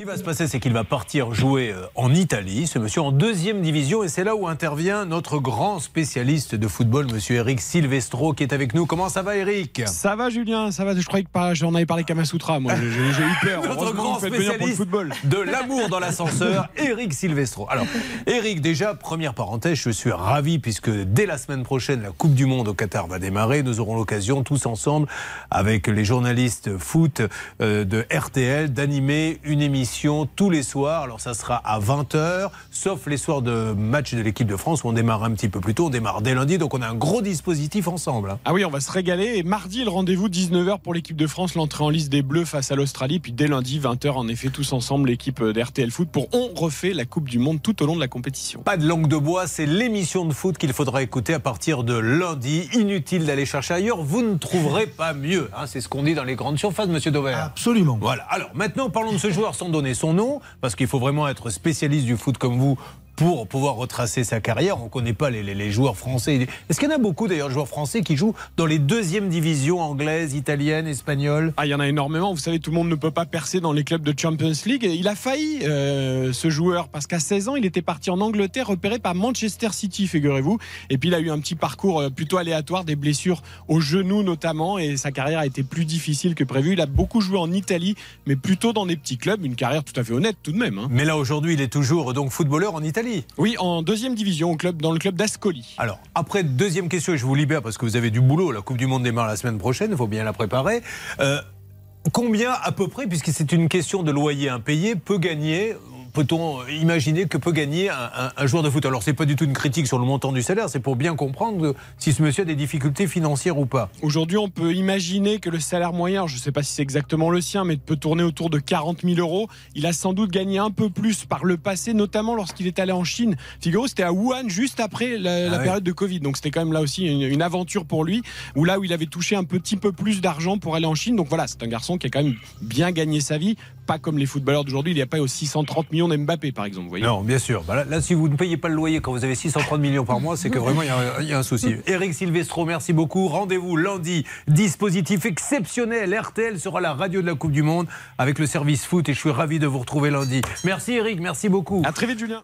Ce qui va se passer, c'est qu'il va partir jouer euh, en Italie, ce monsieur en deuxième division, et c'est là où intervient notre grand spécialiste de football, monsieur Eric Silvestro, qui est avec nous. Comment ça va, Eric? Ça va, Julien, ça va. Je croyais que j'en avais parlé Kamasutra, moi. J'ai eu peur. notre grand spécialiste de l'amour dans l'ascenseur, Eric Silvestro. Alors, Eric, déjà, première parenthèse, je suis ravi, puisque dès la semaine prochaine, la Coupe du Monde au Qatar va démarrer. Nous aurons l'occasion, tous ensemble, avec les journalistes foot euh, de RTL, d'animer une émission tous les soirs. Alors ça sera à 20h, sauf les soirs de match de l'équipe de France où on démarre un petit peu plus tôt. On démarre dès lundi, donc on a un gros dispositif ensemble. Hein. Ah oui, on va se régaler. Et mardi, le rendez-vous 19h pour l'équipe de France, l'entrée en liste des Bleus face à l'Australie. Puis dès lundi, 20h, en effet, tous ensemble, l'équipe d'RTL Foot pour On refait la Coupe du Monde tout au long de la compétition. Pas de langue de bois, c'est l'émission de foot qu'il faudra écouter à partir de lundi. Inutile d'aller chercher ailleurs, vous ne trouverez pas mieux. Hein. c'est ce qu'on dit dans les grandes surfaces, monsieur Dover. Absolument. Voilà. Alors maintenant, parlons de ce joueur sans son nom, parce qu'il faut vraiment être spécialiste du foot comme vous pour pouvoir retracer sa carrière. On ne connaît pas les, joueurs français. Est-ce qu'il y en a beaucoup d'ailleurs de joueurs français qui jouent dans les deuxièmes divisions anglaises, italiennes, espagnoles? Ah, il y en a énormément. Vous savez, tout le monde ne peut pas percer dans les clubs de Champions League. Il a failli, euh, ce joueur, parce qu'à 16 ans, il était parti en Angleterre, repéré par Manchester City, figurez-vous. Et puis il a eu un petit parcours euh, plutôt aléatoire, des blessures au genou notamment, et sa carrière a été plus difficile que prévu. Il a beaucoup joué en Italie, mais plutôt dans des petits clubs. Une carrière tout à fait honnête tout de même. Hein. Mais là, aujourd'hui, il est toujours donc footballeur en Italie. Oui, en deuxième division, au club, dans le club d'Ascoli. Alors, après, deuxième question, et je vous libère parce que vous avez du boulot. La Coupe du Monde démarre la semaine prochaine, il faut bien la préparer. Euh, combien à peu près, puisque c'est une question de loyer impayé, peut gagner peut-on imaginer que peut gagner un, joueur de foot? Alors, c'est pas du tout une critique sur le montant du salaire, c'est pour bien comprendre si ce monsieur a des difficultés financières ou pas. Aujourd'hui, on peut imaginer que le salaire moyen, je ne sais pas si c'est exactement le sien, mais peut tourner autour de 40 000 euros. Il a sans doute gagné un peu plus par le passé, notamment lorsqu'il est allé en Chine. Figaro, c'était à Wuhan juste après la, ah période de Covid. Donc, c'était quand même là aussi une, aventure pour lui, où là où il avait touché un petit peu plus d'argent pour aller en Chine. Donc voilà, c'est un garçon qui a quand même bien gagné sa vie, pas comme les footballeurs d'aujourd'hui. Il n'y a pas aux 630 millions d'Mbappé, par exemple. Voyez non, bien sûr. Bah là, si vous ne payez pas le loyer quand vous avez 630 millions par mois, c'est que vraiment, il y, a un souci. Eric Silvestro, merci beaucoup. Rendez-vous lundi. Dispositif exceptionnel. RTL sera la radio de la Coupe du Monde avec le service foot et je suis ravi de vous retrouver lundi. Merci Eric, merci beaucoup. À très vite, Julien.